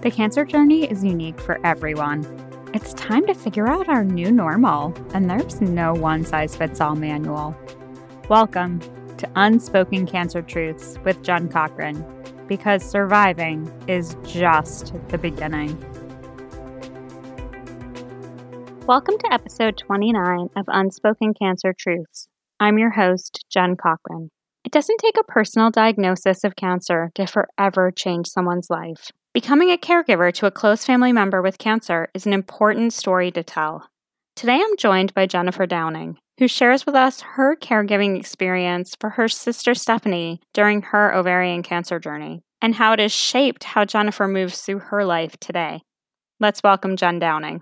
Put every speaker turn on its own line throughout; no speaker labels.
The cancer journey is unique for everyone. It's time to figure out our new normal, and there's no one size fits all manual. Welcome to Unspoken Cancer Truths with Jen Cochran, because surviving is just the beginning. Welcome to episode 29 of Unspoken Cancer Truths. I'm your host, Jen Cochran. It doesn't take a personal diagnosis of cancer to forever change someone's life. Becoming a caregiver to a close family member with cancer is an important story to tell. Today I'm joined by Jennifer Downing, who shares with us her caregiving experience for her sister Stephanie during her ovarian cancer journey and how it has shaped how Jennifer moves through her life today. Let's welcome Jen Downing.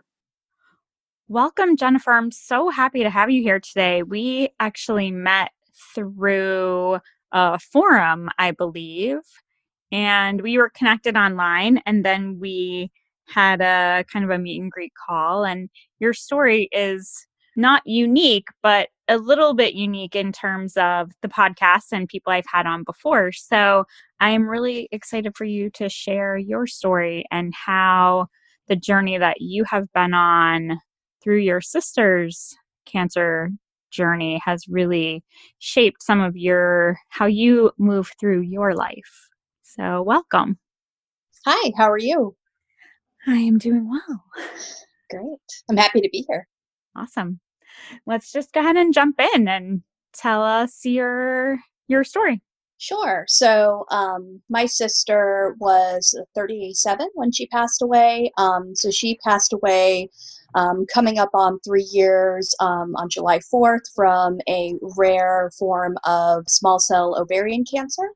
Welcome, Jennifer. I'm so happy to have you here today. We actually met through a forum, I believe, and we were connected online and then we had a kind of a meet and greet call and your story is not unique but a little bit unique in terms of the podcast and people I've had on before. So I am really excited for you to share your story and how the journey that you have been on through your sister's cancer journey has really shaped some of your how you move through your life. So, welcome.
Hi, how are you?
I am doing well.
Great. I'm happy to be here.
Awesome. Let's just go ahead and jump in and tell us your your story.
Sure. So, um, my sister was 37 when she passed away. Um, so she passed away um, coming up on three years um, on July 4th from a rare form of small cell ovarian cancer.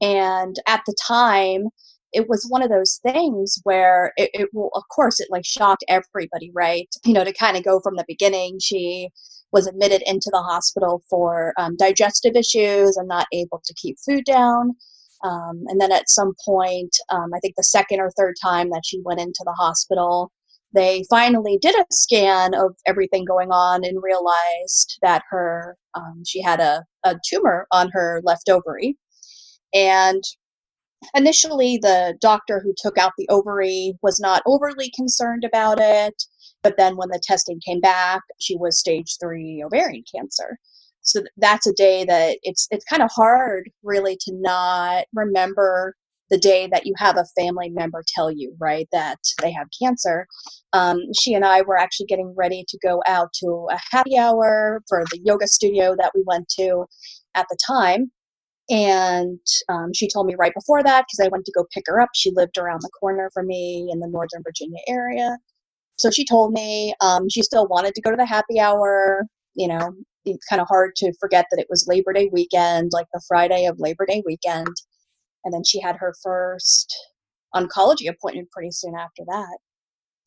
And at the time, it was one of those things where it, it will, of course, it like shocked everybody, right? You know, to kind of go from the beginning, she was admitted into the hospital for um, digestive issues and not able to keep food down. Um, and then at some point, um, I think the second or third time that she went into the hospital, they finally did a scan of everything going on and realized that her um, she had a, a tumor on her left ovary and initially, the doctor who took out the ovary was not overly concerned about it. But then when the testing came back, she was stage three ovarian cancer. So that's a day that it's it's kind of hard really to not remember the day that you have a family member tell you right that they have cancer um, she and i were actually getting ready to go out to a happy hour for the yoga studio that we went to at the time and um, she told me right before that because I went to go pick her up. She lived around the corner from me in the Northern Virginia area. So she told me um, she still wanted to go to the happy hour. You know, it's kind of hard to forget that it was Labor Day weekend, like the Friday of Labor Day weekend. And then she had her first oncology appointment pretty soon after that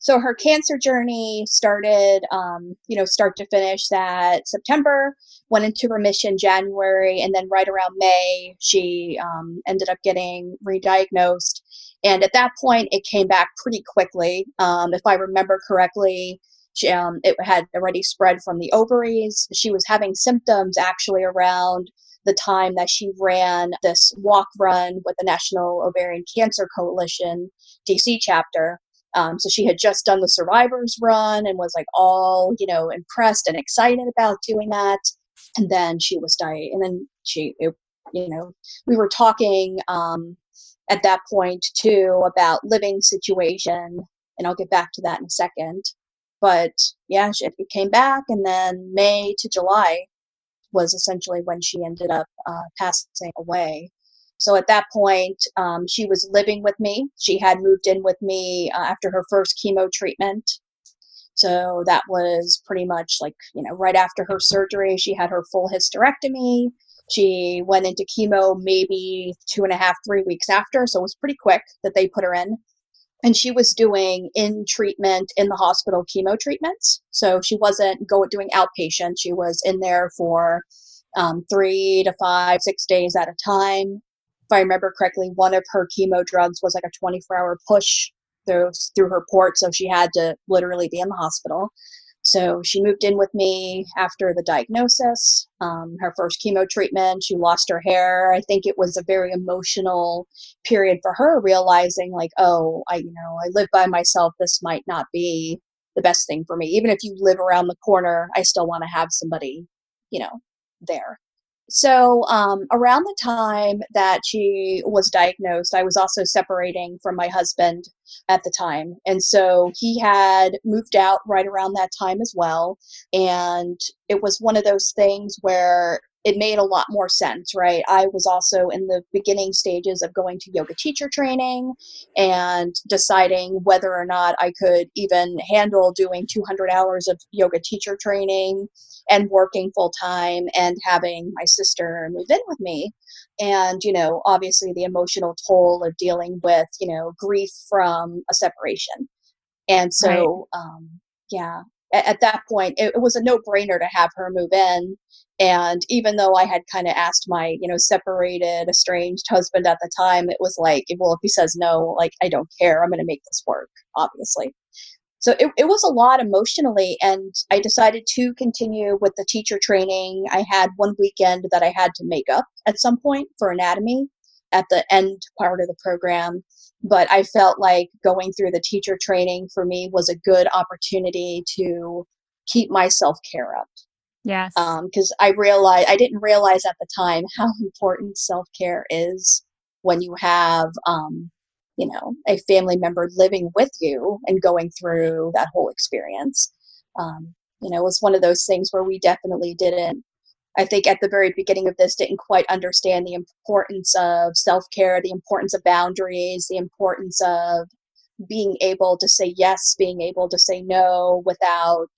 so her cancer journey started um, you know start to finish that september went into remission january and then right around may she um, ended up getting re-diagnosed. And at that point it came back pretty quickly. Um, if i remember correctly she, um, it had already spread from the ovaries. She was having symptoms actually around the time that she ran this walk run with the national ovarian cancer coalition dc chapter um, so she had just done the survivors run and was like all, you know, impressed and excited about doing that. And then she was dying. And then she, it, you know, we were talking um, at that point too about living situation. And I'll get back to that in a second. But yeah, she, it came back. And then May to July was essentially when she ended up uh, passing away. So at that point, um, she was living with me. She had moved in with me uh, after her first chemo treatment. So that was pretty much like, you know, right after her surgery, she had her full hysterectomy. She went into chemo maybe two and a half, three weeks after. So it was pretty quick that they put her in. And she was doing in treatment in the hospital chemo treatments. So she wasn't go doing outpatient. She was in there for um, three to five, six days at a time. I remember correctly, one of her chemo drugs was like a 24 hour push through, through her port. So she had to literally be in the hospital. So she moved in with me after the diagnosis, um, her first chemo treatment. She lost her hair. I think it was a very emotional period for her, realizing like, oh, I you know I live by myself. This might not be the best thing for me. Even if you live around the corner, I still want to have somebody, you know, there. So, um, around the time that she was diagnosed, I was also separating from my husband at the time. And so he had moved out right around that time as well. And it was one of those things where it made a lot more sense, right? I was also in the beginning stages of going to yoga teacher training and deciding whether or not I could even handle doing 200 hours of yoga teacher training and working full time and having my sister move in with me. And, you know, obviously the emotional toll of dealing with, you know, grief from a separation. And so, right. um, yeah, at, at that point, it, it was a no brainer to have her move in and even though I had kind of asked my, you know, separated, estranged husband at the time, it was like, well, if he says no, like, I don't care. I'm going to make this work, obviously. So it, it was a lot emotionally. And I decided to continue with the teacher training. I had one weekend that I had to make up at some point for anatomy at the end part of the program. But I felt like going through the teacher training for me was a good opportunity to keep my self care up
Yes.
Because um, I realized I didn't realize at the time how important self care is when you have, um, you know, a family member living with you and going through that whole experience. Um, you know, it was one of those things where we definitely didn't. I think at the very beginning of this, didn't quite understand the importance of self care, the importance of boundaries, the importance of being able to say yes, being able to say no without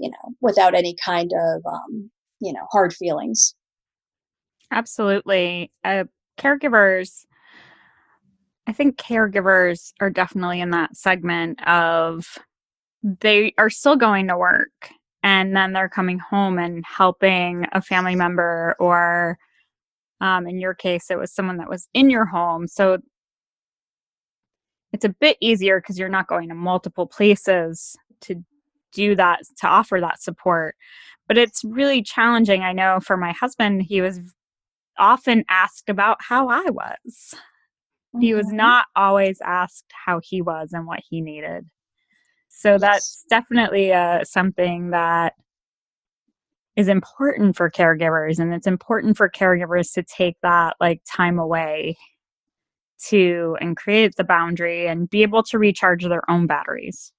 you know, without any kind of, um, you know, hard feelings.
Absolutely. Uh, caregivers, I think caregivers are definitely in that segment of they are still going to work and then they're coming home and helping a family member or um, in your case it was someone that was in your home so it's a bit easier because you're not going to multiple places to do that to offer that support but it's really challenging i know for my husband he was often asked about how i was mm-hmm. he was mm-hmm. not always asked how he was and what he needed so yes. that's definitely uh, something that is important for caregivers and it's important for caregivers to take that like time away to and create the boundary and be able to recharge their own batteries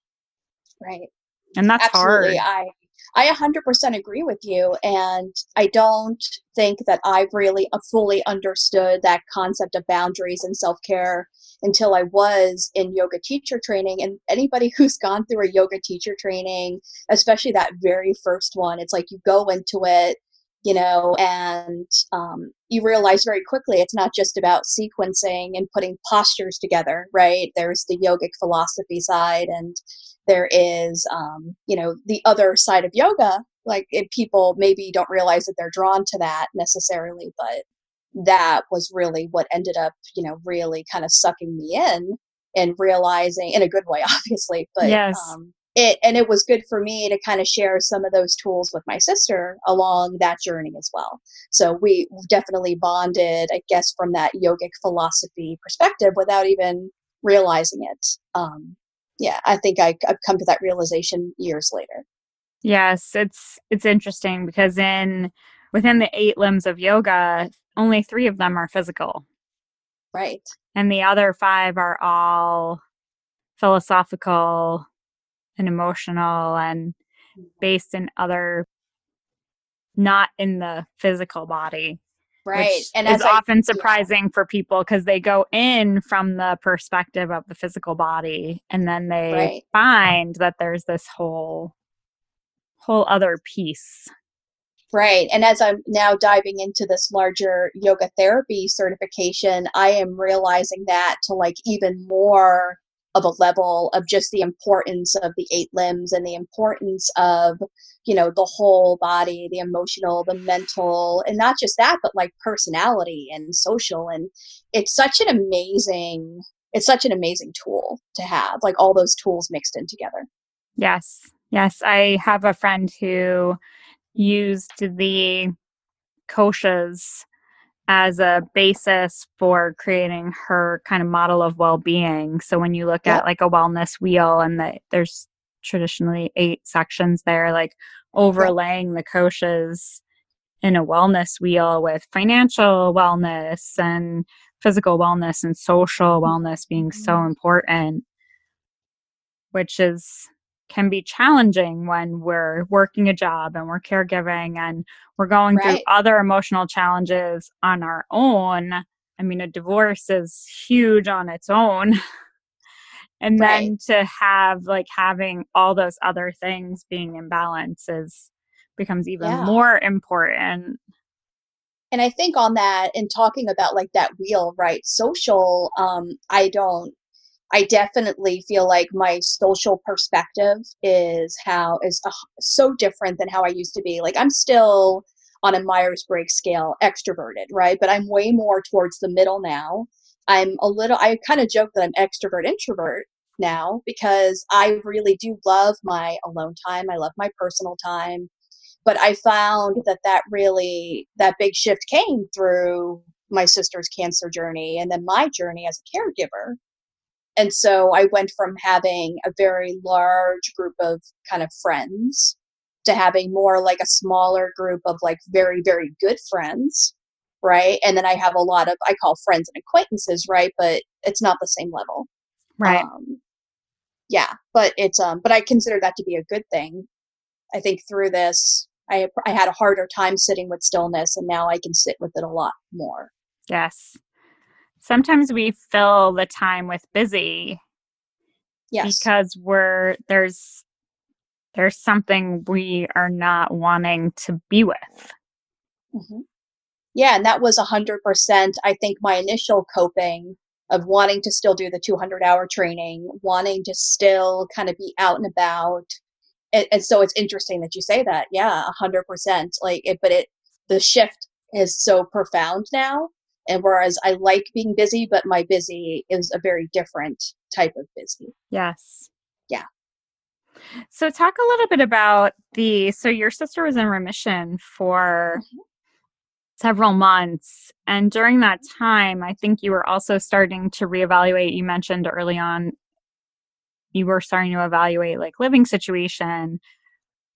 right
and that's
Absolutely.
hard.
I I 100% agree with you. And I don't think that I've really uh, fully understood that concept of boundaries and self care until I was in yoga teacher training. And anybody who's gone through a yoga teacher training, especially that very first one, it's like you go into it you know, and um, you realize very quickly it's not just about sequencing and putting postures together, right? There's the yogic philosophy side, and there is, um, you know, the other side of yoga. Like people maybe don't realize that they're drawn to that necessarily, but that was really what ended up, you know, really kind of sucking me in and realizing in a good way, obviously, but
yes.
um, it and it was good for me to kind of share some of those tools with my sister along that journey as well so we definitely bonded i guess from that yogic philosophy perspective without even realizing it um, yeah i think I, i've come to that realization years later.
Yes it's it's interesting because in within the eight limbs of yoga only three of them are physical.
Right.
And the other five are all philosophical and emotional and mm-hmm. based in other not in the physical body
right
and is often I, surprising yeah. for people because they go in from the perspective of the physical body and then they right. find that there's this whole whole other piece
right and as i'm now diving into this larger yoga therapy certification i am realizing that to like even more of a level of just the importance of the eight limbs and the importance of you know the whole body the emotional the mental and not just that but like personality and social and it's such an amazing it's such an amazing tool to have like all those tools mixed in together
Yes. Yes. I have a friend who used the koshas as a basis for creating her kind of model of well-being. So when you look yep. at like a wellness wheel and the, there's traditionally eight sections there, like overlaying the koshas in a wellness wheel with financial wellness and physical wellness and social wellness being so mm-hmm. important, which is can be challenging when we're working a job and we're caregiving and we're going right. through other emotional challenges on our own. I mean, a divorce is huge on its own. and right. then to have like having all those other things being in balance is becomes even yeah. more important.
And I think on that and talking about like that wheel, right? Social, um, I don't I definitely feel like my social perspective is how is uh, so different than how I used to be. Like I'm still on a Myers Briggs scale extroverted, right? But I'm way more towards the middle now. I'm a little I kind of joke that I'm extrovert introvert now because I really do love my alone time. I love my personal time. But I found that that really that big shift came through my sister's cancer journey and then my journey as a caregiver and so I went from having a very large group of kind of friends to having more like a smaller group of like very, very good friends. Right. And then I have a lot of, I call friends and acquaintances, right? But it's not the same level.
Right. Um,
yeah. But it's, um, but I consider that to be a good thing. I think through this, I, I had a harder time sitting with stillness and now I can sit with it a lot more.
Yes sometimes we fill the time with busy
yes.
because we're there's there's something we are not wanting to be with.
Mm-hmm. yeah and that was a hundred percent i think my initial coping of wanting to still do the 200 hour training wanting to still kind of be out and about. And, and so it's interesting that you say that. Yeah a hundred percent like it but it the shift is so profound now and whereas I like being busy, but my busy is a very different type of busy.
Yes.
Yeah.
So talk a little bit about the so your sister was in remission for mm-hmm. several months and during that time I think you were also starting to reevaluate you mentioned early on you were starting to evaluate like living situation.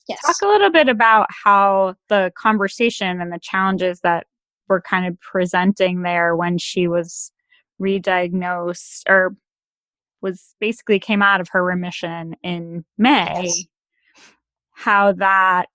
Yes.
Talk a little bit about how the conversation and the challenges that were kind of presenting there when she was re-diagnosed or was basically came out of her remission in May. Yes. How that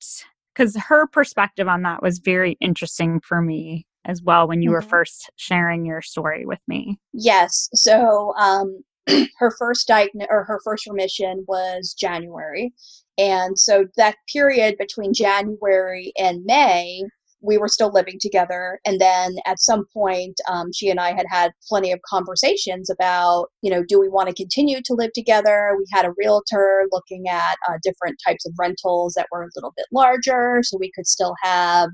because her perspective on that was very interesting for me as well when you mm-hmm. were first sharing your story with me.
Yes. So um her first diagnosis or her first remission was January. And so that period between January and May we were still living together. And then at some point, um, she and I had had plenty of conversations about, you know, do we want to continue to live together? We had a realtor looking at uh, different types of rentals that were a little bit larger so we could still have,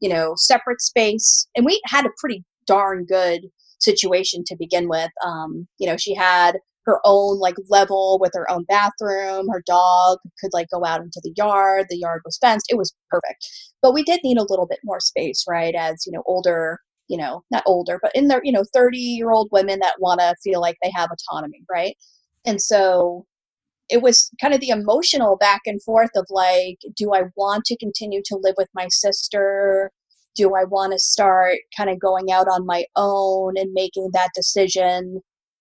you know, separate space. And we had a pretty darn good situation to begin with. Um, you know, she had her own like level with her own bathroom. Her dog could like go out into the yard. The yard was fenced. It was perfect. But we did need a little bit more space, right? As, you know, older, you know, not older, but in their, you know, 30 year old women that want to feel like they have autonomy, right? And so it was kind of the emotional back and forth of like, do I want to continue to live with my sister? Do I want to start kind of going out on my own and making that decision?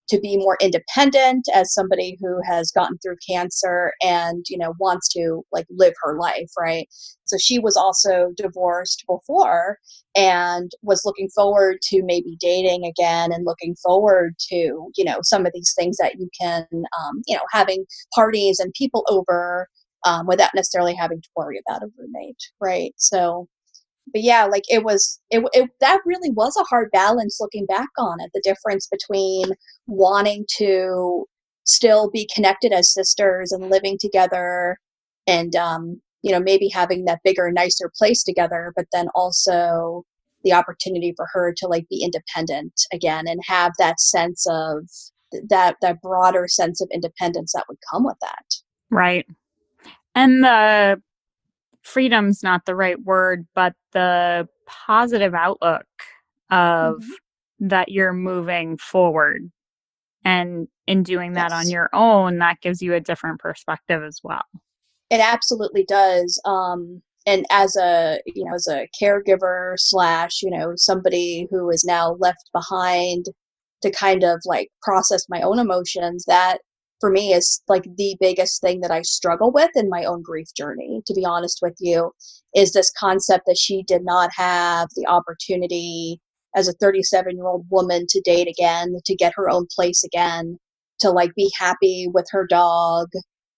To be more independent as somebody who has gotten through cancer and you know wants to like live her life right? So she was also divorced before and was looking forward to maybe dating again and looking forward to you know some of these things that you can um, you know having parties and people over um, without necessarily having to worry about a roommate right? So but yeah, like it was, it, it that really was a hard balance looking back on it. The difference between wanting to still be connected as sisters and living together, and um, you know maybe having that bigger, nicer place together, but then also the opportunity for her to like be independent again and have that sense of that that broader sense of independence that would come with that.
Right. And the freedom's not the right word, but the positive outlook of mm-hmm. that you're moving forward. And in doing that yes. on your own, that gives you a different perspective as well.
It absolutely does. Um, and as a you know as a caregiver slash you know somebody who is now left behind to kind of like process my own emotions that for me is like the biggest thing that I struggle with in my own grief journey, to be honest with you, is this concept that she did not have the opportunity as a 37 year old woman to date again, to get her own place again, to like be happy with her dog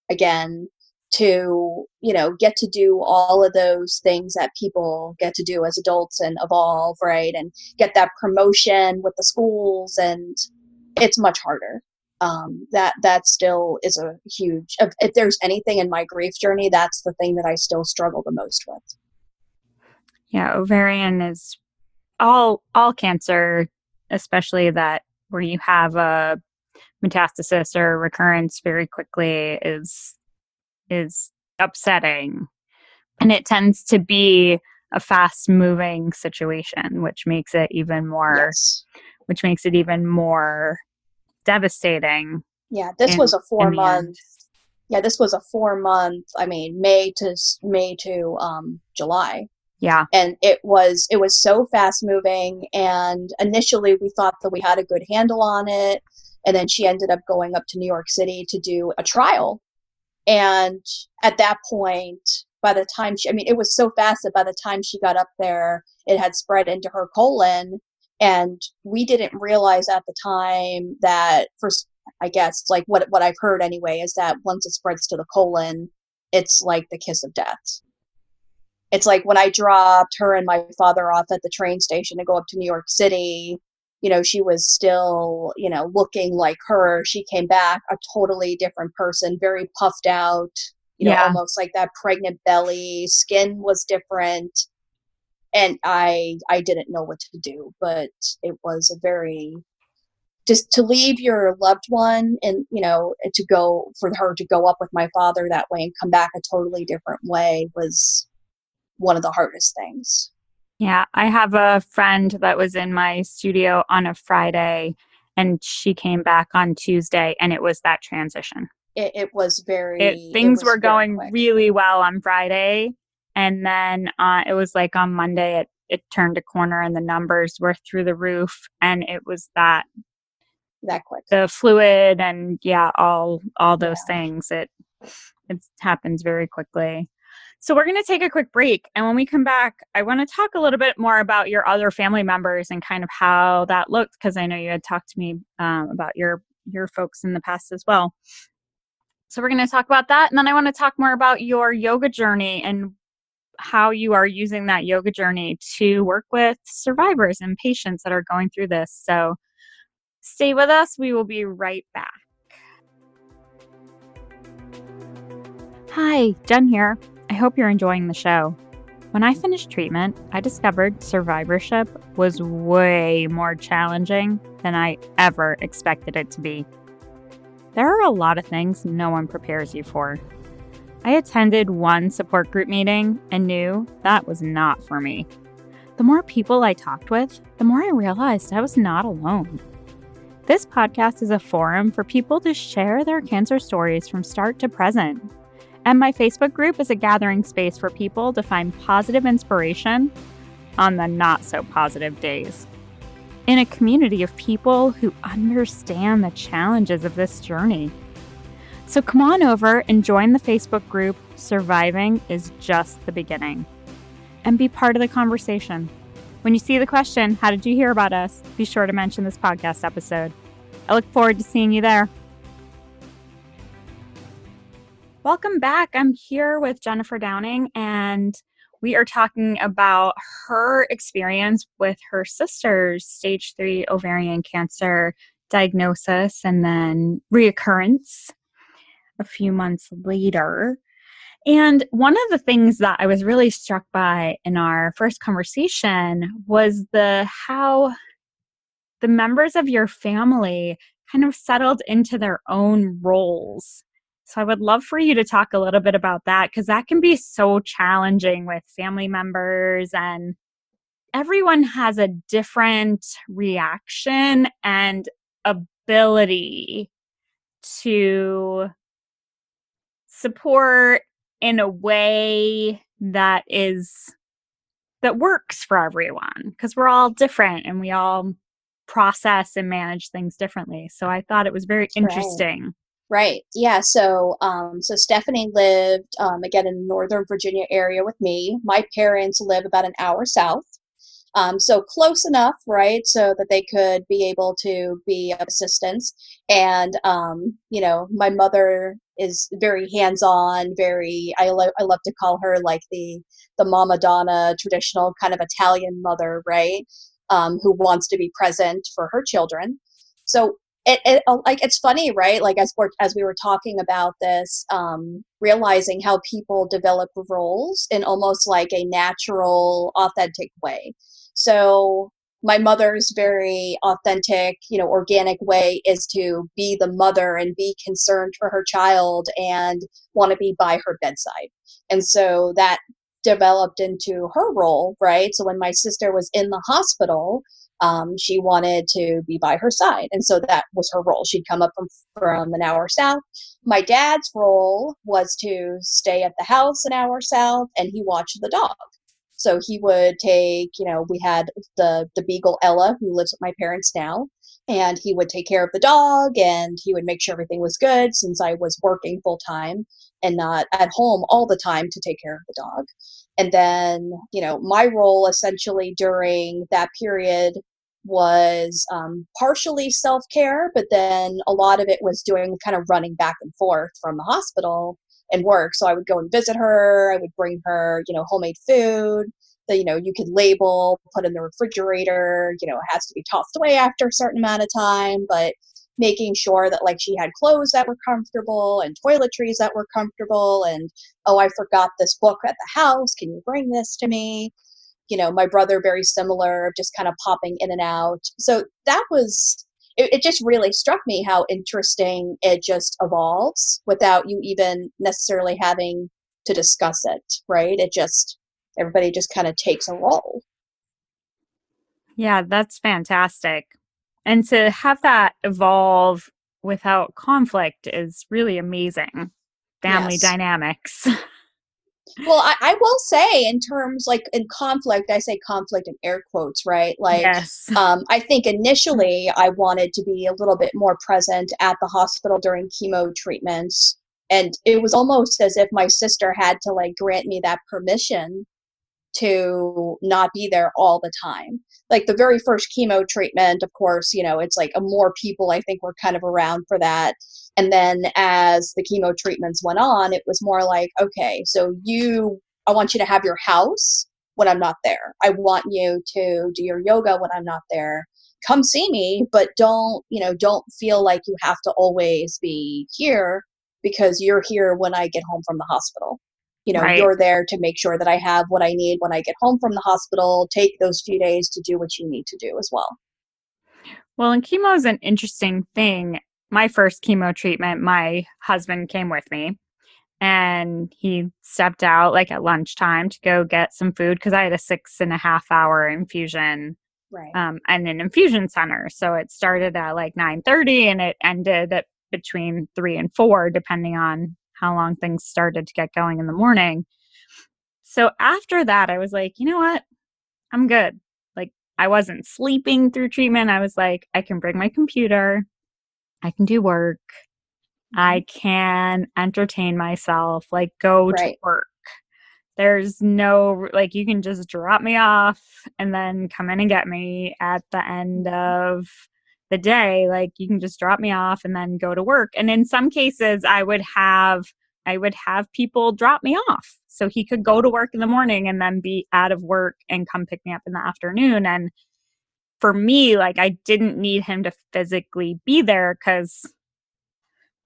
again, to, you know, get to do all of those things that people get to do as adults and evolve, right? And get that promotion with the schools and it's much harder um, that that still is a huge if, if there's anything in my grief journey that's the thing that i still struggle the most with
yeah ovarian is all all cancer especially that where you have a metastasis or recurrence very quickly is is upsetting and it tends to be a fast moving situation which makes it even more yes. which makes it even more devastating.
Yeah, this in, was a four month. Yeah, this was a four month. I mean, May to May to um, July.
Yeah,
and it was it was so fast moving. And initially, we thought that we had a good handle on it, and then she ended up going up to New York City to do a trial. And at that point, by the time she, I mean, it was so fast that by the time she got up there, it had spread into her colon and we didn't realize at the time that for i guess like what what i've heard anyway is that once it spreads to the colon it's like the kiss of death. It's like when i dropped her and my father off at the train station to go up to new york city you know she was still you know looking like her. She came back a totally different person very puffed out you know yeah. almost like that pregnant belly. Skin was different and I I didn't know what to do, but it was a very just to leave your loved one and you know to go for her to go up with my father that way and come back a totally different way was one of the hardest things.
Yeah, I have a friend that was in my studio on a Friday and she came back on Tuesday and it was that transition.
It, it was very
it, things it were going quick. really well on Friday and then uh, it was like on Monday, it, it turned a corner and the numbers were through the roof. And it was that
that quick
the fluid and yeah all all those yeah. things it it happens very quickly so we're going to take a quick break and when we come back i want to talk a little bit more about your other family members and kind of how that looked because i know you had talked to me um, about your your folks in the past as well so we're going to talk about that and then i want to talk more about your yoga journey and how you are using that yoga journey to work with survivors and patients that are going through this. So stay with us. We will be right back. Hi, Jen here. I hope you're enjoying the show. When I finished treatment, I discovered survivorship was way more challenging than I ever expected it to be. There are a lot of things no one prepares you for, I attended one support group meeting and knew that was not for me. The more people I talked with, the more I realized I was not alone. This podcast is a forum for people to share their cancer stories from start to present. And my Facebook group is a gathering space for people to find positive inspiration on the not so positive days. In a community of people who understand the challenges of this journey so come on over and join the Facebook group Surviving is Just the Beginning and be part of the conversation. When you see the question, How did you hear about us? be sure to mention this podcast episode. I look forward to seeing you there. Welcome back. I'm here with Jennifer Downing, and we are talking about her experience with her sister's stage three ovarian cancer diagnosis and then reoccurrence a few months later. And one of the things that I was really struck by in our first conversation was the how the members of your family kind of settled into their own roles. So I would love for you to talk a little bit about that because that can be so challenging with family members and everyone has a different reaction and ability to support in a way that is that works for everyone because we're all different and we all process and manage things differently. So I thought it was very interesting.
Right. Right. Yeah. So, um, so Stephanie lived um, again in the Northern Virginia area with me. My parents live about an hour south, um, so close enough, right, so that they could be able to be of assistance. And um, you know, my mother is very hands-on. Very, I, lo- I love to call her like the the mama donna, traditional kind of Italian mother, right, um, who wants to be present for her children. So it, it, uh, like it's funny right like as we're as we were talking about this um realizing how people develop roles in almost like a natural authentic way so my mother's very authentic you know organic way is to be the mother and be concerned for her child and want to be by her bedside and so that developed into her role right so when my sister was in the hospital um, she wanted to be by her side. And so that was her role. She'd come up from, from an hour south. My dad's role was to stay at the house an hour south and he watched the dog. So he would take, you know, we had the, the beagle Ella who lives with my parents now. And he would take care of the dog and he would make sure everything was good since I was working full time and not at home all the time to take care of the dog. And then, you know, my role essentially during that period was um, partially self care, but then a lot of it was doing kind of running back and forth from the hospital and work. So I would go and visit her. I would bring her, you know, homemade food that you know you could label, put in the refrigerator. You know, it has to be tossed away after a certain amount of time, but making sure that like she had clothes that were comfortable and toiletries that were comfortable and oh i forgot this book at the house can you bring this to me you know, my brother very similar, just kind of popping in and out. So that was it, it, just really struck me how interesting it just evolves without you even necessarily having to discuss it, right? It just everybody just kind of takes a role.
Yeah, that's fantastic. And to have that evolve without conflict is really amazing. Family yes. dynamics.
well I, I, will say in terms like in conflict i say conflict in air quotes right like yes. um, i think initially i wanted to be a little bit more present at the hospital during chemo treatments and it was almost as if my sister had to like grant me that permission to not be there all the time. Like the very first chemo treatment, of course, you know, it's like a more people I think were kind of around for that. And then as the chemo treatments went on, it was more like, okay, so you, I want you to have your house when I'm not there. I want you to do your yoga when I'm not there. Come see me, but don't, you know, don't feel like you have to always be here because you're here when I get home from the hospital you know right. you're there to make sure that i have what i need when i get home from the hospital take those few days to do what you need to do as well.
Well and chemo is an interesting thing. My first chemo treatment my husband came with me and he stepped out like at lunchtime to go get some food because i had a six and a half hour infusion right. um, and an infusion center. So it started at like 9 30 and it ended at between 3 and 4 depending on how long things started to get going in the morning. So after that, I was like, you know what? I'm good. Like, I wasn't sleeping through treatment. I was like, I can bring my computer, I can do work, I mm-hmm. can entertain myself, like, go right. to work. There's no, like, you can just drop me off and then come in and get me at the end of the day like you can just drop me off and then go to work. And in some cases i would have i would have people drop me off. So he could go to work in the morning and then be out of work and come pick me up in the afternoon. And for me like i didn't need him to physically be there because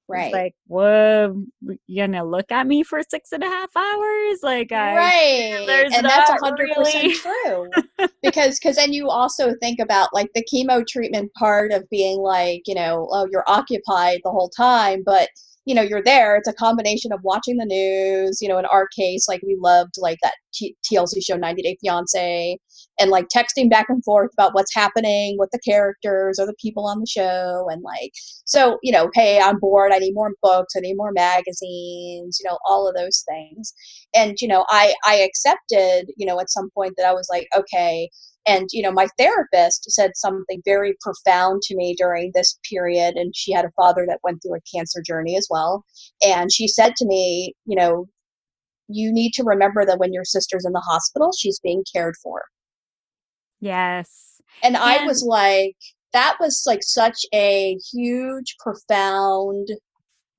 right. like whoa you're gonna look at me for six and a half hours? Like I,
right and that's 100% true because because then you also think about like the chemo treatment part of being like you know oh you're occupied the whole time but you know you're there it's a combination of watching the news you know in our case like we loved like that T- tlc show 90 day fiance and like texting back and forth about what's happening with the characters or the people on the show and like so you know hey i'm bored. I need more books. I need more magazines you know all of those things. And you know i i accepted you know at some point that i was like okay. And you know my therapist said something very profound to me during this period and she had a father that went through a cancer journey as well. And she said to me you know you need to remember that when your sister's in the hospital she's being cared for
yes
and, and i was like that was like such a huge profound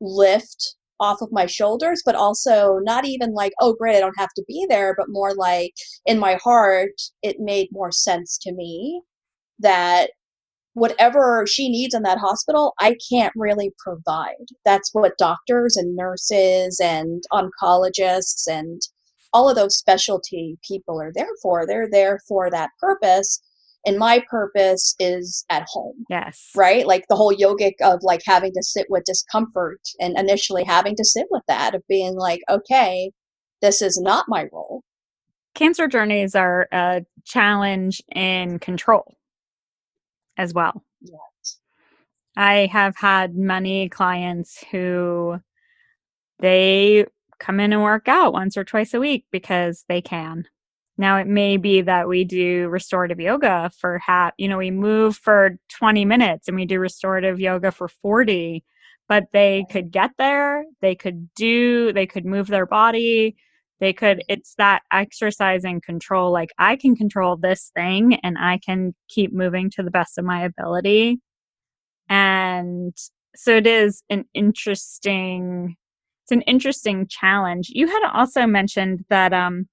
lift off of my shoulders, but also not even like, oh, great, I don't have to be there, but more like in my heart, it made more sense to me that whatever she needs in that hospital, I can't really provide. That's what doctors and nurses and oncologists and all of those specialty people are there for. They're there for that purpose and my purpose is at home
yes.
right? Like the whole yogic of like having to sit with discomfort and initially having to sit with that of being like okay this is not my role.
Cancer journeys are a challenge in control as well.
Yes.
I have had many clients who they come in and work out once or twice a week because they can now it may be that we do restorative yoga for half, you know, we move for 20 minutes and we do restorative yoga for 40, but they could get there, they could do, they could move their body, they could, it's that exercise and control. Like I can control this thing and I can keep moving to the best of my ability. And so it is an interesting, it's an interesting challenge. You had also mentioned that, um,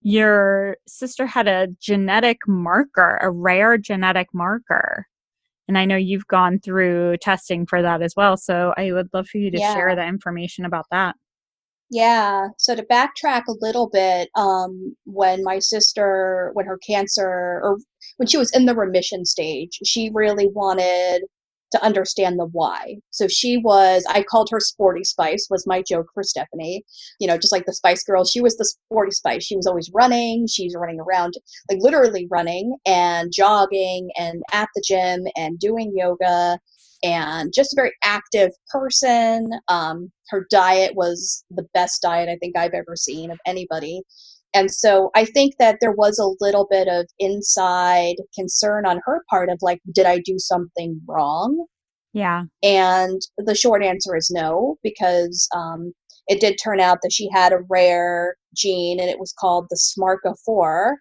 your sister had a genetic marker, a rare genetic marker. And I know you've gone through testing for that as well. So I would love for you to yeah. share the information about that.
Yeah. So to backtrack a little bit, um, when my sister, when her cancer, or when she was in the remission stage, she really wanted to understand the why. So she was, I called her Sporty Spice, was my joke for Stephanie. You know, just like the Spice Girls, she was the Sporty Spice. She was always running. She's running around, like literally running and jogging and at the gym and doing yoga and just a very active person. Um, her diet was the best diet I think I've ever seen of anybody. And so I think that there was a little bit of inside concern on her part of like, did I do something wrong?
Yeah.
And the short answer is no, because um, it did turn out that she had a rare gene and it was called the SMARCA4.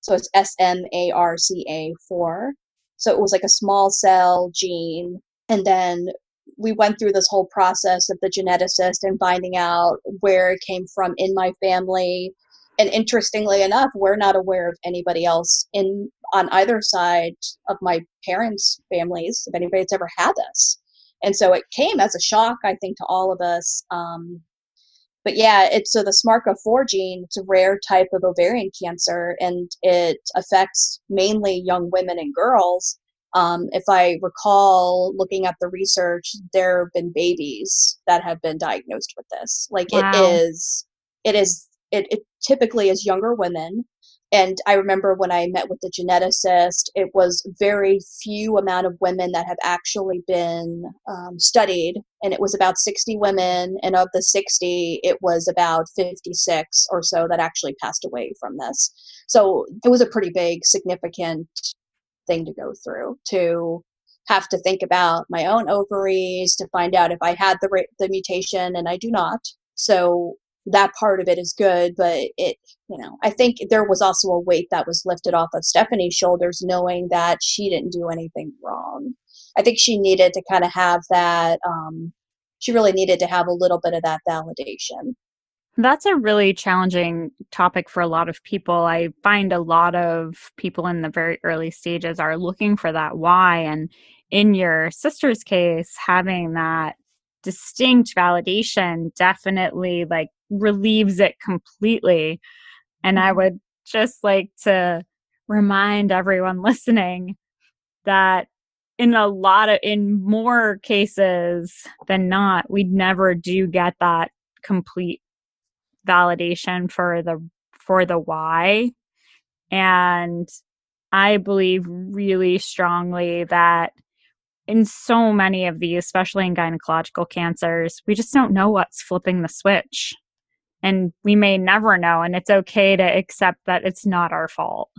So it's S M A R C A 4. So it was like a small cell gene. And then we went through this whole process of the geneticist and finding out where it came from in my family and interestingly enough we're not aware of anybody else in on either side of my parents families if anybody's ever had this and so it came as a shock i think to all of us um, but yeah it's so the SMARCA4 gene it's a rare type of ovarian cancer and it affects mainly young women and girls. Um, if i recall looking at the research there have been babies that have been diagnosed with this. Like wow. it is it is it, it typically is younger women. And i remember when i met with the geneticist it was very few amount of women that have actually been um, studied. And it was about 60 women and of the 60 it was about 56 or so that actually passed away from this. So it was a pretty big significant thing to go through to have to think about my own ovaries to find out if i had the the mutation and i do not. So that part of it is good but it you know i think there was also a weight that was lifted off of stephanie's shoulders knowing that she didn't do anything wrong i think she needed to kind of have that um, she really needed to have a little bit of that validation
that's a really challenging topic for a lot of people. I find a lot of people in the very early stages are looking for that why. And in your sister's case, having that distinct validation definitely like relieves it completely. And I mm-hmm. would just like to remind everyone listening that in a lot of in more cases than not we never do get that complete validation for the for the why and i believe really strongly that in so many of these especially in gynecological cancers we just don't know what's flipping the switch and we may never know and it's okay to accept that it's not our fault.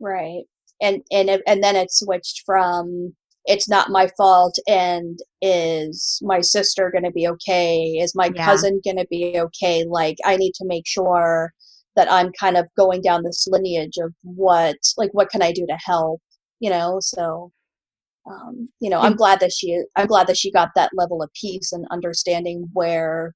Right. And and it, and then it switched from it's not my fault and is my sister going to be okay? Is my yeah. cousin going to be okay? Like i need to make sure that i'm kind of going down this lineage of what like what can i do to help you know? So um, you know i'm glad that she i'm glad that she got that level of peace and understanding where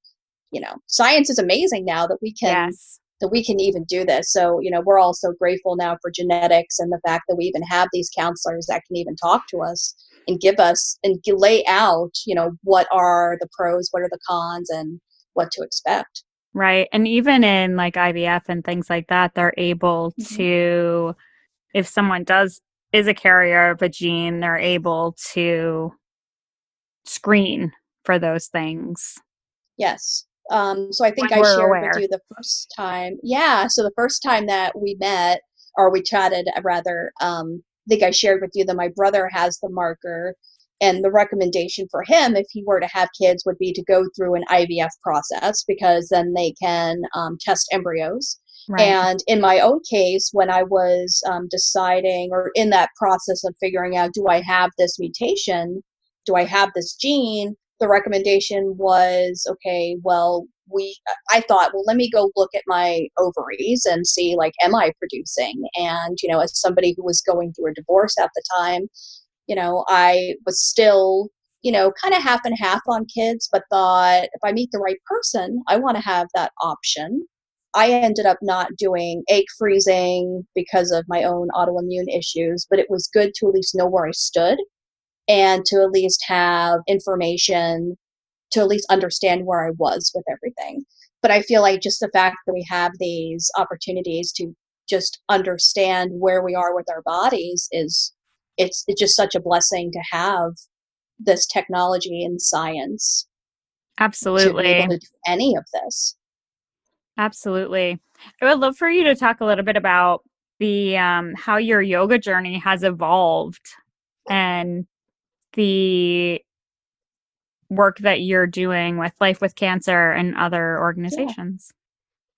you know science is amazing now that we can yes that we can even do this. So, you know, we're all so grateful now for genetics and the fact that we even have these counselors that can even talk to us and give us and lay out, you know, what are the pros, what are the cons, and what to expect.
Right. And even in like IVF and things like that, they're able mm-hmm. to, if someone does, is a carrier of a gene, they're able to screen for those things.
Yes. Um, so I think I shared aware. with you the first time. Yeah. So the first time that we met or we chatted, uh, rather, um, I think I shared with you that my brother has the marker. And the recommendation for him, if he were to have kids, would be to go through an IVF process because then they can um, test embryos. Right. And in my own case, when I was um, deciding or in that process of figuring out, do I have this mutation? Do I have this gene? The recommendation was okay well we i thought well let me go look at my ovaries and see like am i producing? And you know as somebody who was going through a divorce at the time you know i was still you know kind of half and half on kids but thought if i meet the right person i want to have that option. I ended up not doing egg freezing because of my own autoimmune issues but it was good to at least know where i stood and to at least have information to at least understand where I was with everything. But I feel like just the fact that we have these opportunities to just understand where we are with our bodies is it's it's just such a blessing to have this technology and science.
Absolutely.
To do any of this.
Absolutely. I would love for you to talk a little bit about the um, how your yoga journey has evolved and the work that you're doing with Life with Cancer and other organizations.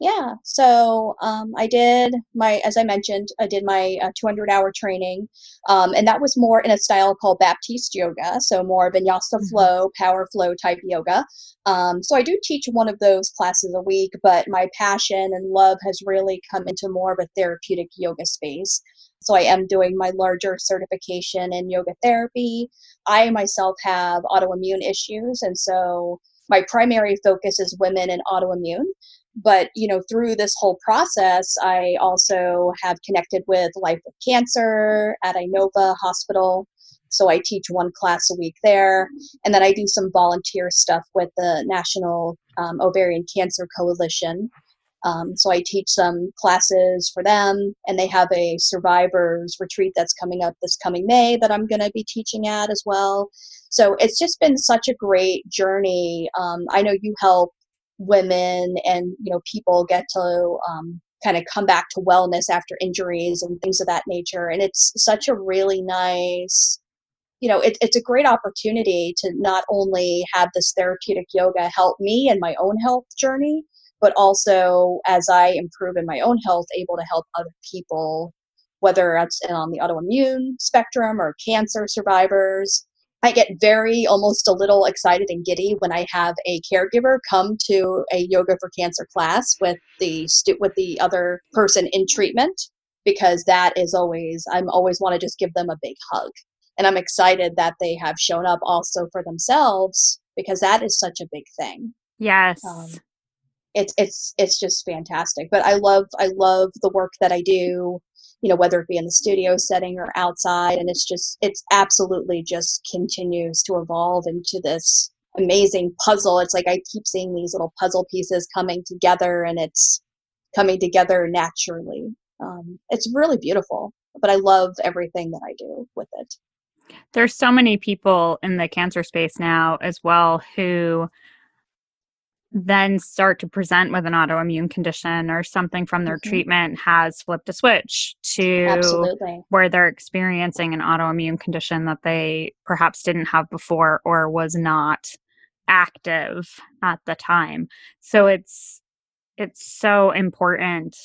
Yeah. yeah. So um, I did my, as I mentioned, I did my uh, 200 hour training, um, and that was more in a style called Baptiste yoga, so more vinyasa mm-hmm. flow, power flow type yoga. Um, so I do teach one of those classes a week, but my passion and love has really come into more of a therapeutic yoga space. So I am doing my larger certification in yoga therapy. I myself have autoimmune issues, and so my primary focus is women and autoimmune. But you know, through this whole process, I also have connected with Life with Cancer at Inova Hospital. So I teach one class a week there, and then I do some volunteer stuff with the National um, Ovarian Cancer Coalition. Um, so I teach some classes for them, and they have a survivors retreat that's coming up this coming May that I'm going to be teaching at as well. So it's just been such a great journey. Um, I know you help women and you know people get to um, kind of come back to wellness after injuries and things of that nature, and it's such a really nice you know, it, it's a great opportunity to not only have this therapeutic yoga help me in my own health journey, but also as I improve in my own health, able to help other people, whether that's on the autoimmune spectrum or cancer survivors. I get very almost a little excited and giddy when I have a caregiver come to a yoga for cancer class with the stu- with the other person in treatment because that is always I'm always want to just give them a big hug. And I'm excited that they have shown up also for themselves because that is such a big thing.
Yes. Um,
it's it's it's just fantastic. But I love I love the work that I do, you know, whether it be in the studio setting or outside, and it's just it's absolutely just continues to evolve into this amazing puzzle. It's like I keep seeing these little puzzle pieces coming together, and it's coming together naturally. Um, it's really beautiful, but I love everything that I do with it.
There's so many people in the cancer space now as well who then start to present with an autoimmune condition or something from their mm-hmm. treatment has flipped a switch to
Absolutely.
where they're experiencing an autoimmune condition that they perhaps didn't have before or was not active at the time. So it's it's so important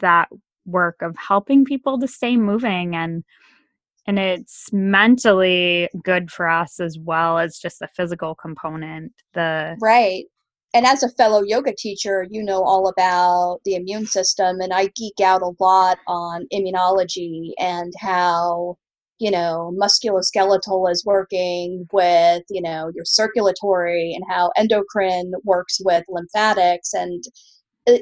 that work of helping people to stay moving and and it's mentally good for us as well as just the physical component the
right and as a fellow yoga teacher you know all about the immune system and i geek out a lot on immunology and how you know musculoskeletal is working with you know your circulatory and how endocrine works with lymphatics and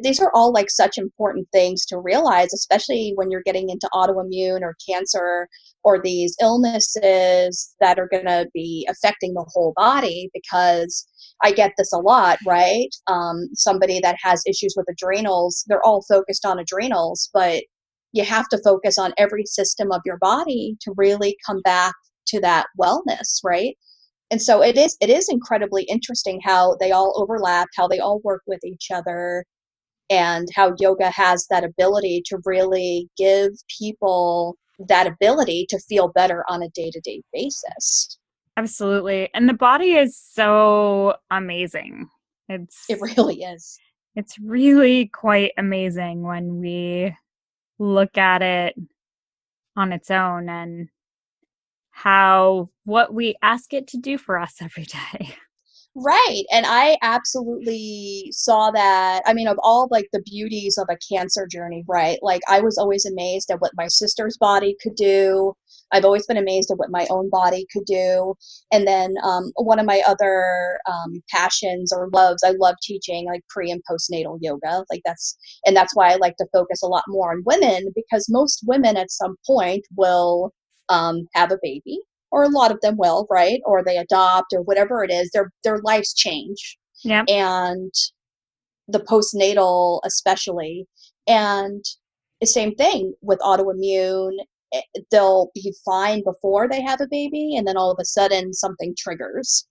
these are all like such important things to realize especially when you're getting into autoimmune or cancer or these illnesses that are going to be affecting the whole body because i get this a lot right? Um, somebody that has issues with adrenals they're all focused on adrenals but you have to focus on every system of your body to really come back to that wellness right? And so it is it is incredibly interesting how they all overlap how they all work with each other and how yoga has that ability to really give people that ability to feel better on a day-to-day basis.
Absolutely and the body is so amazing. It's
it really is.
it's really quite amazing when we look at it on its own and how what we ask it to do for us every day
Right. And I absolutely saw that. I mean, of all like the beauties of a cancer journey, right? Like, I was always amazed at what my sister's body could do. I've always been amazed at what my own body could do. And then um, one of my other um, passions or loves, I love teaching like pre and postnatal yoga. Like, that's, and that's why I like to focus a lot more on women because most women at some point will um, have a baby or a lot of them will, right? Or they adopt or whatever it is, their their lives change.
Yeah.
And the postnatal especially. And the same thing with autoimmune. Eh, they'll be fine before they have a baby, and then all of a sudden something triggers.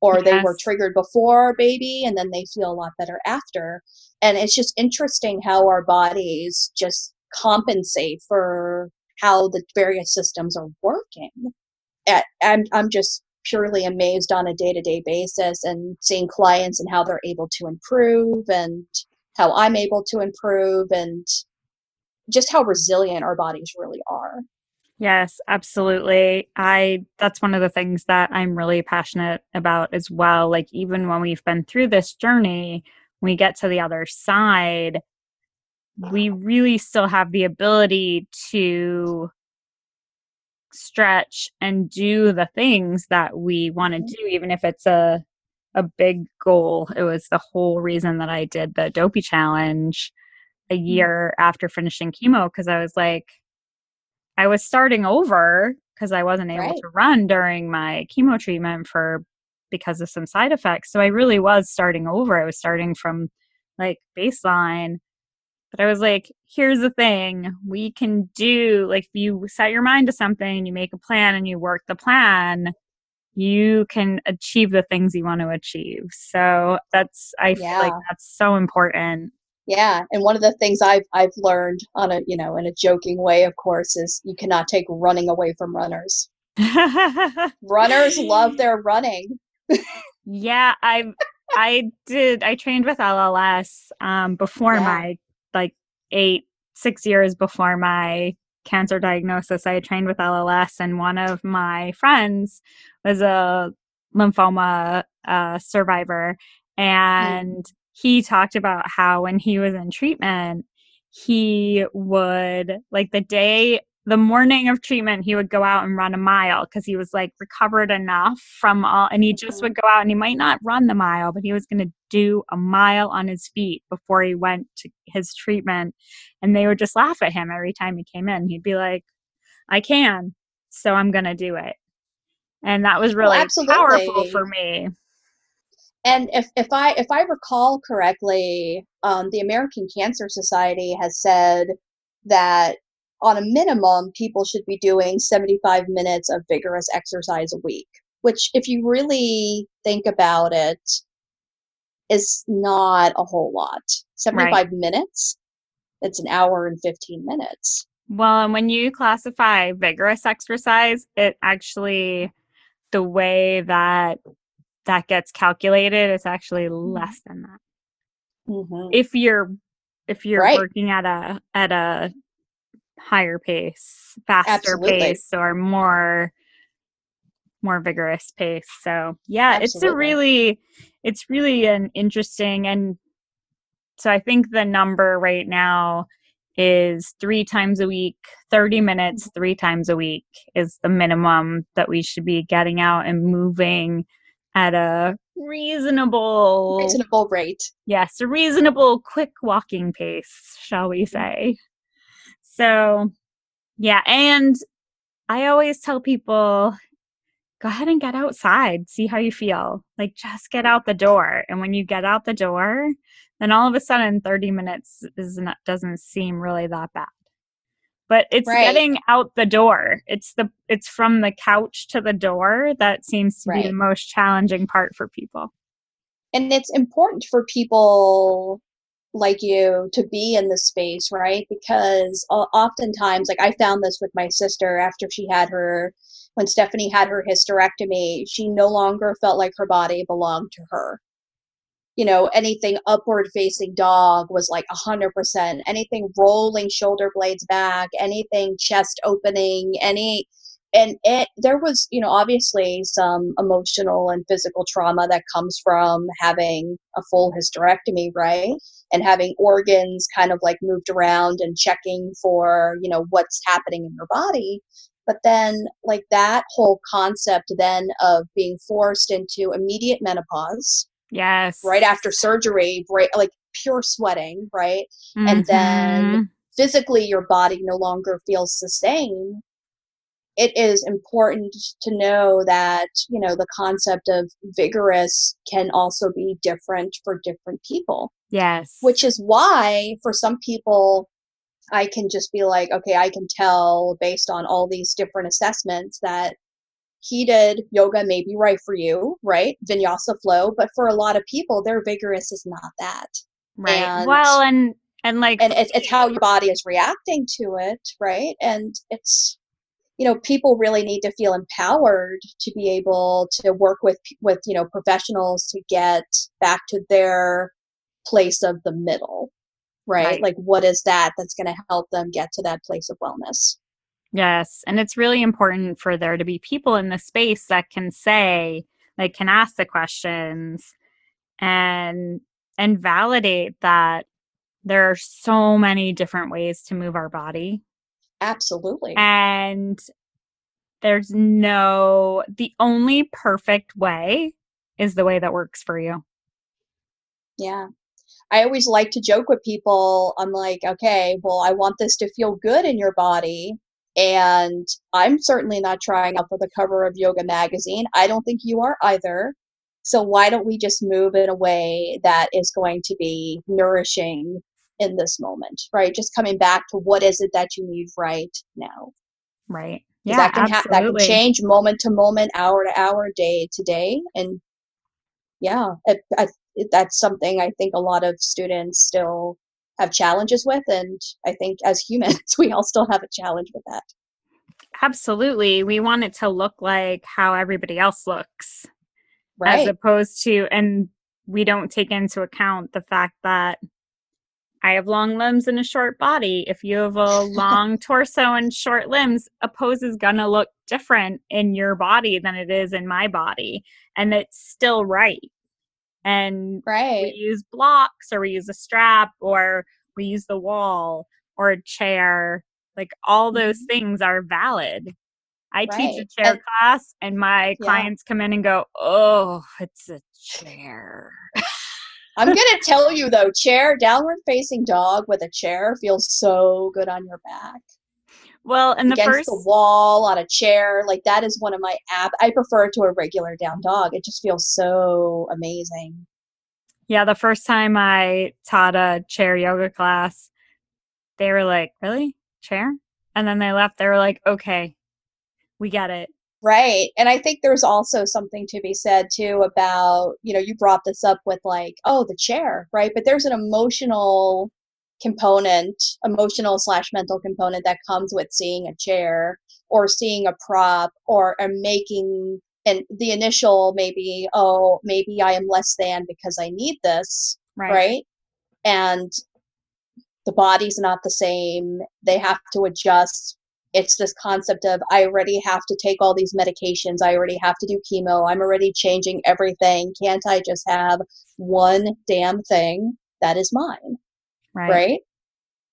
Or yes. they were triggered before baby, and then they feel a lot better after. And it's just interesting how our bodies just compensate for how the various systems are working. I'm, I'm just purely amazed on a day-to-day basis and seeing clients and how they're able to improve and how I'm able to improve and just how resilient our bodies really are.
Yes, absolutely. I that's one of the things that I'm really passionate about as well. Like even when we've been through this journey, we get to the other side, we really still have the ability to stretch and do the things that we want to do even if it's a a big goal it was the whole reason that i did the dopey challenge a mm. year after finishing chemo because i was like i was starting over because i wasn't able right. to run during my chemo treatment for because of some side effects so i really was starting over i was starting from like baseline but I was like, here's the thing we can do, like, if you set your mind to something, you make a plan and you work the plan, you can achieve the things you want to achieve. So that's, I yeah. feel like that's so important.
Yeah, and one of the things I've I've learned on a you know in a joking way, of course, is you cannot take running away from runners. runners love their running.
yeah, I I did. I trained with LLS um, before yeah. my like eight, six years before my cancer diagnosis, I trained with LLS, and one of my friends was a lymphoma uh, survivor. And mm. he talked about how when he was in treatment, he would, like, the day the morning of treatment he would go out and run a mile because he was like recovered enough from all and he just would go out and he might not run the mile but he was going to do a mile on his feet before he went to his treatment and they would just laugh at him every time he came in. He'd be like i can so i'm going to do it. And that was really well, powerful for me.
And if, if i if i recall correctly um, the american cancer society has said that on a minimum, people should be doing 75 minutes of vigorous exercise a week, which, if you really think about it, is not a whole lot. 75 right. minutes, it's an hour and 15 minutes.
Well, and when you classify vigorous exercise, it actually, the way that that gets calculated it's actually mm-hmm. less than that. Mm-hmm. If you're if you're right. working at a at a higher pace, faster Absolutely. pace, or more more vigorous pace. So yeah, Absolutely. it's a really it's really an interesting and so I think the number right now is three times a week, 30 minutes, mm-hmm. three times a week is the minimum that we should be getting out and moving at a reasonable
reasonable rate.
Yes, a reasonable quick walking pace, shall we mm-hmm. say. So, yeah, and I always tell people go ahead and get outside, see how you feel. Like just get out the door. And when you get out the door, then all of a sudden 30 minutes is not, doesn't seem really that bad. But it's right. getting out the door. It's the it's from the couch to the door that seems to right. be the most challenging part for people.
And it's important for people like you to be in this space, right? Because oftentimes, like I found this with my sister after she had her, when Stephanie had her hysterectomy, she no longer felt like her body belonged to her. You know, anything upward facing dog was like a 100%. Anything rolling shoulder blades back, anything chest opening, any and it there was you know obviously some emotional and physical trauma that comes from having a full hysterectomy right and having organs kind of like moved around and checking for you know what's happening in your body but then like that whole concept then of being forced into immediate menopause
yes
right after surgery right like pure sweating right mm-hmm. and then mm-hmm. physically your body no longer feels the same it is important to know that you know the concept of vigorous can also be different for different people.
Yes.
Which is why for some people i can just be like okay i can tell based on all these different assessments that heated yoga may be right for you right? Vinyasa flow. But for a lot of people their vigorous is not that.
Right. And, well and and like
and it's, it's how your body is reacting to it right? And it's you know people really need to feel empowered to be able to work with with you know professionals to get back to their place of the middle right, right. like what is that that's going to help them get to that place of wellness?
Yes and it's really important for there to be people in the space that can say like can ask the questions and and validate that there are so many different ways to move our body
Absolutely.
And there's no, the only perfect way is the way that works for you.
Yeah. I always like to joke with people. I'm like, okay, well, I want this to feel good in your body. And I'm certainly not trying out for the cover of Yoga Magazine. I don't think you are either. So why don't we just move in a way that is going to be nourishing in this moment, right? Just coming back to what is it that you need right now.
Right. Yeah,
that can ha- that can change moment to moment, hour to hour, day to day, and yeah, it, I, it, that's something I think a lot of students still have challenges with, and I think as humans, we all still have a challenge with that.
Absolutely, we want it to look like how everybody else looks, right? As opposed to, and we don't take into account the fact that I have long limbs and a short body. If you have a long torso and short limbs, a pose is going to look different in your body than it is in my body. And it's still right. And
right.
we use blocks or we use a strap or we use the wall or a chair. Like all those mm-hmm. things are valid. I right. teach a chair and, class and my yeah. clients come in and go, Oh, it's a chair.
I'm gonna tell you though, chair downward facing dog with a chair feels so good on your back.
Well, and the
against
first
the wall on a chair, like that is one of my app. I prefer it to a regular down dog. It just feels so amazing.
Yeah, the first time I taught a chair yoga class, they were like, "Really, chair?" and then they left. They were like, okay, we get it.
Right. And I think there's also something to be said too about, you know, you brought this up with like, oh, the chair, right? But there's an emotional component, emotional slash mental component that comes with seeing a chair or seeing a prop or, or making and the initial maybe, oh, maybe I am less than because I need this. Right. right? And the body's not the same. They have to adjust it's this concept of I already have to take all these medications. I already have to do chemo. I'm already changing everything. Can't I just have one damn thing that is mine? Right. Right.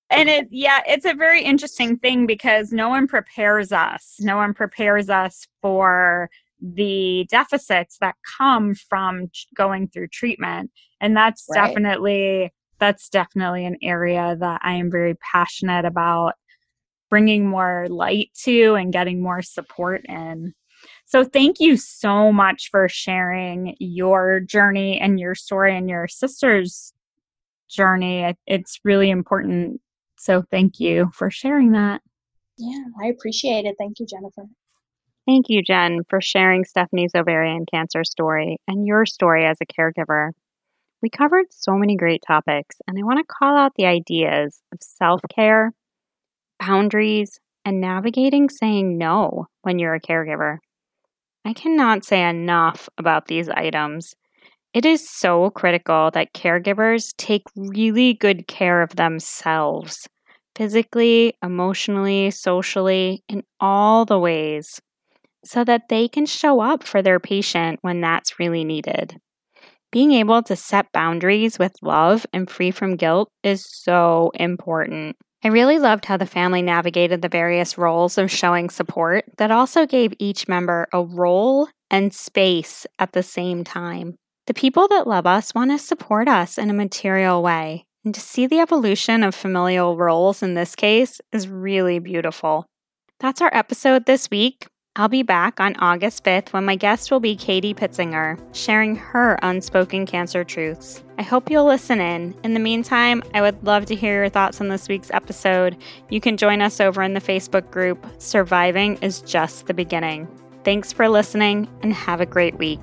And it, yeah, it's a very interesting thing because no one prepares us. No one prepares us for the deficits that come from going through treatment. And that's right. definitely that's definitely an area that I am very passionate about bringing more light to and getting more support in. So, thank you so much for sharing your journey and your story and your sister's journey. It's really important. So, thank you for sharing that.
Yeah, I appreciate it. Thank you, Jennifer.
Thank you, Jen, for sharing Stephanie's ovarian cancer story and your story as a caregiver. We covered so many great topics, and I want to call out the ideas of self care boundaries, and navigating saying no when you're a caregiver. I cannot say enough about these items. It is so critical that caregivers take really good care of themselves physically, emotionally, socially, in all the ways, so that they can show up for their patient when that's really needed. Being able to set boundaries with love and free from guilt is so important. I really loved how the family navigated the various roles of showing support that also gave each member a role and space at the same time. The people that love us want to support us in a material way, and to see the evolution of familial roles in this case is really beautiful. That's our episode this week. I'll be back on August 5th when my guest will be Katie Pitzinger, sharing her unspoken cancer truths. I hope you'll listen in. In the meantime, I would love to hear your thoughts on this week's episode. You can join us over in the Facebook group Surviving is Just the Beginning. Thanks for listening and have a great week.